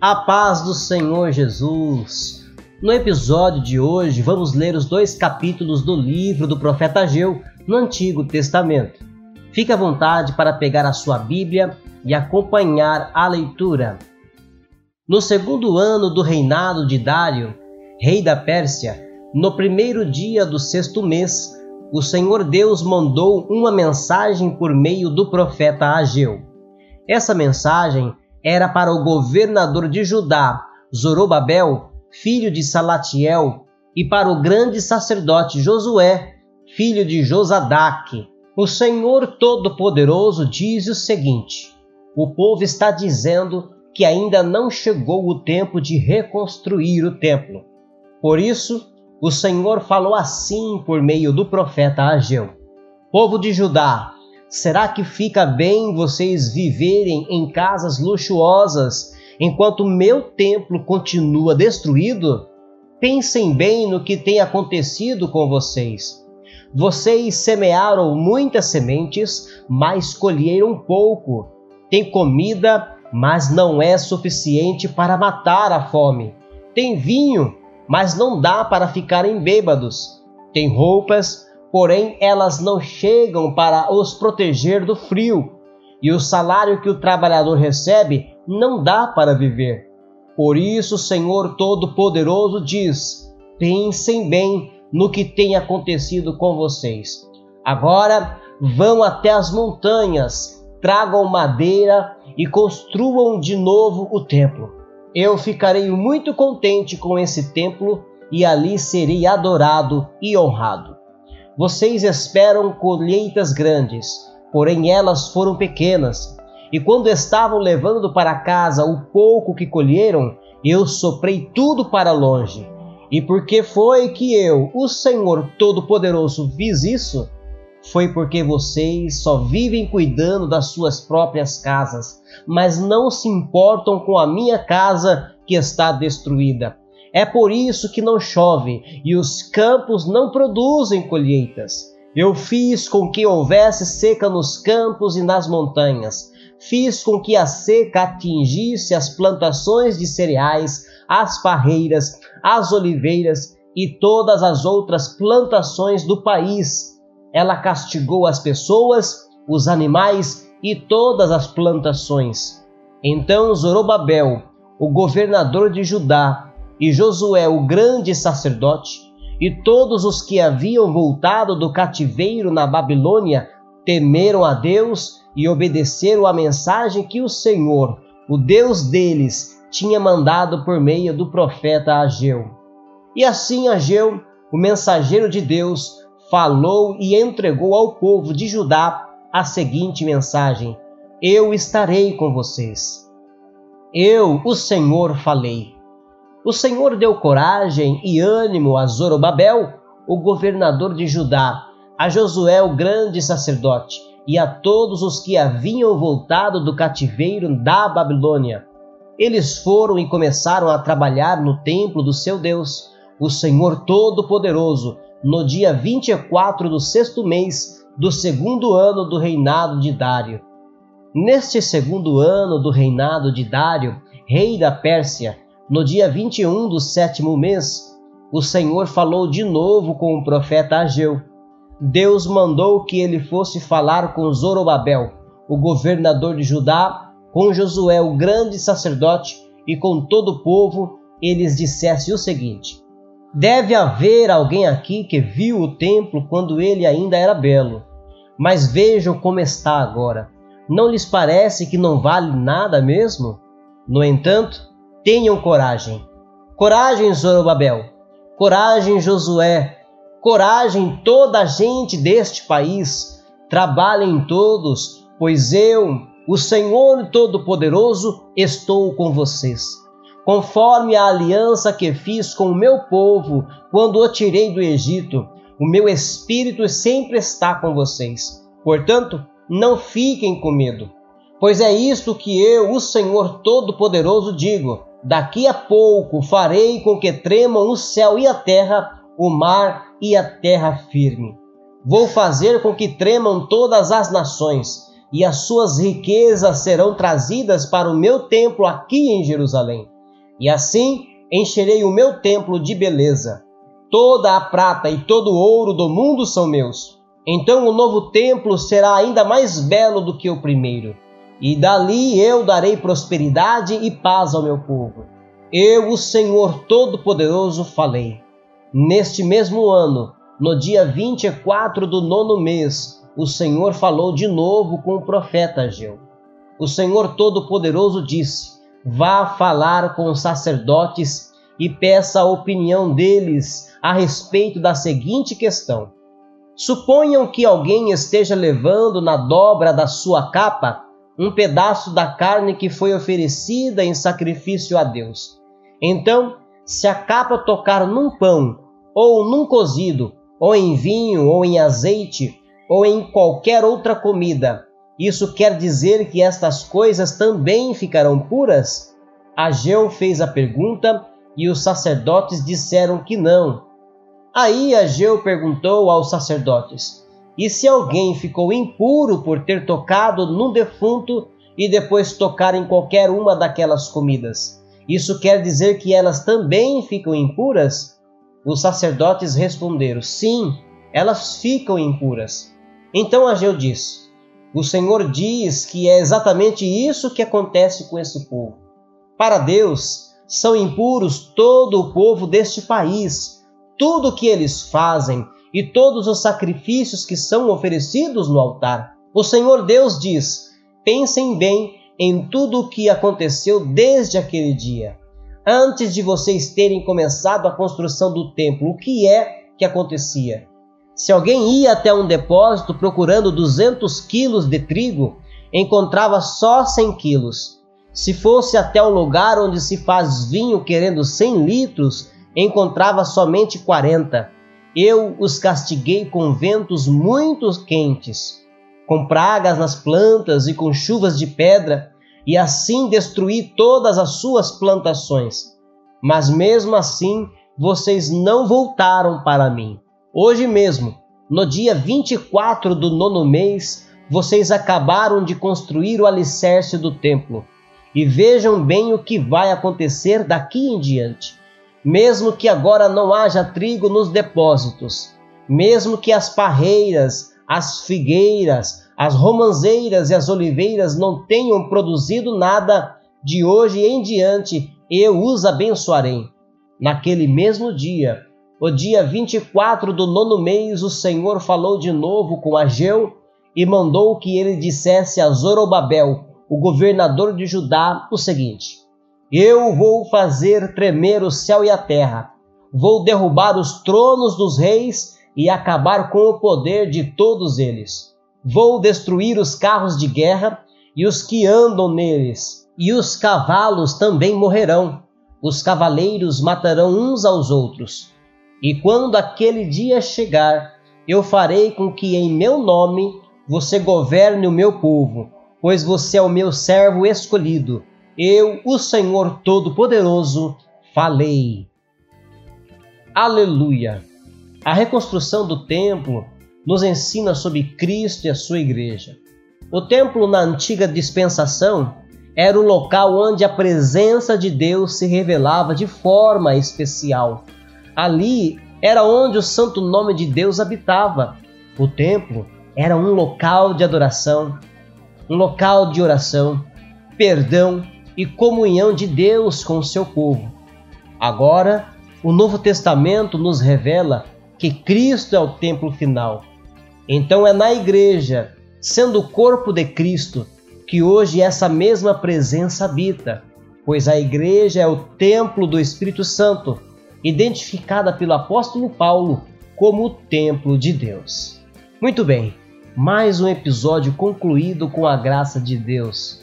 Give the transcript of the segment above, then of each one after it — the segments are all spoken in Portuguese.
A paz do Senhor Jesus. No episódio de hoje, vamos ler os dois capítulos do livro do profeta Ageu no Antigo Testamento. Fique à vontade para pegar a sua Bíblia e acompanhar a leitura. No segundo ano do reinado de Dário, rei da Pérsia, no primeiro dia do sexto mês, o Senhor Deus mandou uma mensagem por meio do profeta Ageu. Essa mensagem era para o governador de Judá, Zorobabel, filho de Salatiel, e para o grande sacerdote Josué, filho de Josadaque. O Senhor Todo-Poderoso diz o seguinte: O povo está dizendo que ainda não chegou o tempo de reconstruir o templo. Por isso, o Senhor falou assim por meio do profeta Ageu: Povo de Judá, Será que fica bem vocês viverem em casas luxuosas enquanto meu templo continua destruído? Pensem bem no que tem acontecido com vocês. Vocês semearam muitas sementes, mas colheram pouco. Tem comida, mas não é suficiente para matar a fome. Tem vinho, mas não dá para ficarem bêbados. Tem roupas, porém elas não chegam para os proteger do frio, e o salário que o trabalhador recebe não dá para viver. Por isso, o Senhor Todo-Poderoso diz: pensem bem no que tem acontecido com vocês. Agora vão até as montanhas, tragam madeira e construam de novo o templo. Eu ficarei muito contente com esse templo e ali serei adorado e honrado. Vocês esperam colheitas grandes, porém elas foram pequenas. E quando estavam levando para casa o pouco que colheram, eu soprei tudo para longe. E por que foi que eu, o Senhor Todo-Poderoso, fiz isso? Foi porque vocês só vivem cuidando das suas próprias casas, mas não se importam com a minha casa que está destruída. É por isso que não chove e os campos não produzem colheitas. Eu fiz com que houvesse seca nos campos e nas montanhas. Fiz com que a seca atingisse as plantações de cereais, as parreiras, as oliveiras e todas as outras plantações do país. Ela castigou as pessoas, os animais e todas as plantações. Então Zorobabel, o governador de Judá, e Josué, o grande sacerdote, e todos os que haviam voltado do cativeiro na Babilônia temeram a Deus e obedeceram à mensagem que o Senhor, o Deus deles, tinha mandado por meio do profeta Ageu. E assim Ageu, o mensageiro de Deus, falou e entregou ao povo de Judá a seguinte mensagem: Eu estarei com vocês. Eu, o Senhor, falei. O Senhor deu coragem e ânimo a Zorobabel, o governador de Judá, a Josué, o grande sacerdote, e a todos os que haviam voltado do cativeiro da Babilônia. Eles foram e começaram a trabalhar no templo do seu Deus, o Senhor Todo-Poderoso, no dia 24 do sexto mês do segundo ano do reinado de Dário. Neste segundo ano do reinado de Dário, rei da Pérsia, no dia 21 do sétimo mês, o Senhor falou de novo com o profeta Ageu. Deus mandou que ele fosse falar com Zorobabel, o governador de Judá, com Josué, o grande sacerdote, e com todo o povo, eles dissesse o seguinte: Deve haver alguém aqui que viu o templo quando ele ainda era belo. Mas vejam como está agora. Não lhes parece que não vale nada mesmo? No entanto, Tenham coragem. Coragem, Zorobabel. Coragem, Josué. Coragem, toda a gente deste país. Trabalhem todos, pois eu, o Senhor Todo-Poderoso, estou com vocês. Conforme a aliança que fiz com o meu povo quando o tirei do Egito, o meu espírito sempre está com vocês. Portanto, não fiquem com medo, pois é isto que eu, o Senhor Todo-Poderoso, digo Daqui a pouco farei com que tremam o céu e a terra, o mar e a terra firme. Vou fazer com que tremam todas as nações, e as suas riquezas serão trazidas para o meu templo aqui em Jerusalém. e assim encherei o meu templo de beleza. Toda a prata e todo o ouro do mundo são meus. Então o novo templo será ainda mais belo do que o primeiro. E dali eu darei prosperidade e paz ao meu povo. Eu, o Senhor Todo-Poderoso, falei. Neste mesmo ano, no dia 24 do nono mês, o Senhor falou de novo com o profeta Ageu. O Senhor Todo-Poderoso disse: Vá falar com os sacerdotes e peça a opinião deles a respeito da seguinte questão: Suponham que alguém esteja levando na dobra da sua capa um pedaço da carne que foi oferecida em sacrifício a Deus. Então, se a capa tocar num pão, ou num cozido, ou em vinho, ou em azeite, ou em qualquer outra comida, isso quer dizer que estas coisas também ficarão puras? Ageu fez a pergunta e os sacerdotes disseram que não. Aí Ageu perguntou aos sacerdotes: E se alguém ficou impuro por ter tocado num defunto e depois tocar em qualquer uma daquelas comidas? Isso quer dizer que elas também ficam impuras? Os sacerdotes responderam: Sim, elas ficam impuras. Então Ageu disse: o Senhor diz que é exatamente isso que acontece com esse povo. Para Deus, são impuros todo o povo deste país, tudo o que eles fazem e todos os sacrifícios que são oferecidos no altar. O Senhor Deus diz: pensem bem em tudo o que aconteceu desde aquele dia. Antes de vocês terem começado a construção do templo, o que é que acontecia? Se alguém ia até um depósito procurando 200 quilos de trigo, encontrava só 100 quilos. Se fosse até um lugar onde se faz vinho querendo 100 litros, encontrava somente 40. Eu os castiguei com ventos muito quentes, com pragas nas plantas e com chuvas de pedra, e assim destruí todas as suas plantações. Mas mesmo assim, vocês não voltaram para mim. Hoje mesmo, no dia 24 do nono mês, vocês acabaram de construir o alicerce do templo. E vejam bem o que vai acontecer daqui em diante. Mesmo que agora não haja trigo nos depósitos, mesmo que as parreiras, as figueiras, as romanzeiras e as oliveiras não tenham produzido nada, de hoje em diante eu os abençoarei. Naquele mesmo dia, o dia 24 do nono mês, o Senhor falou de novo com Ageu e mandou que ele dissesse a Zorobabel, o governador de Judá, o seguinte: Eu vou fazer tremer o céu e a terra, vou derrubar os tronos dos reis e acabar com o poder de todos eles. Vou destruir os carros de guerra e os que andam neles, e os cavalos também morrerão. Os cavaleiros matarão uns aos outros e quando aquele dia chegar, eu farei com que em meu nome você governe o meu povo, pois você é o meu servo escolhido. Eu, o Senhor Todo-Poderoso, falei. Aleluia! A reconstrução do templo nos ensina sobre Cristo e a sua igreja. O templo na antiga dispensação era o local onde a presença de Deus se revelava de forma especial. Ali era onde o santo nome de Deus habitava. O templo era um local de adoração, um local de oração, perdão e comunhão de Deus com o seu povo. Agora, o Novo Testamento nos revela que Cristo é o templo final. Então é na igreja, sendo o corpo de Cristo, que hoje essa mesma presença habita, pois a igreja é o templo do Espírito Santo identificada pelo apóstolo Paulo como o templo de Deus. Muito bem, mais um episódio concluído com a graça de Deus.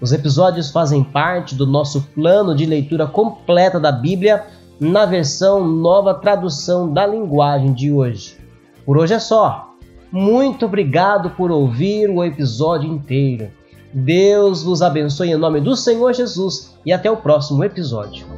Os episódios fazem parte do nosso plano de leitura completa da Bíblia na versão nova tradução da linguagem de hoje. Por hoje é só. Muito obrigado por ouvir o episódio inteiro. Deus vos abençoe em nome do Senhor Jesus e até o próximo episódio.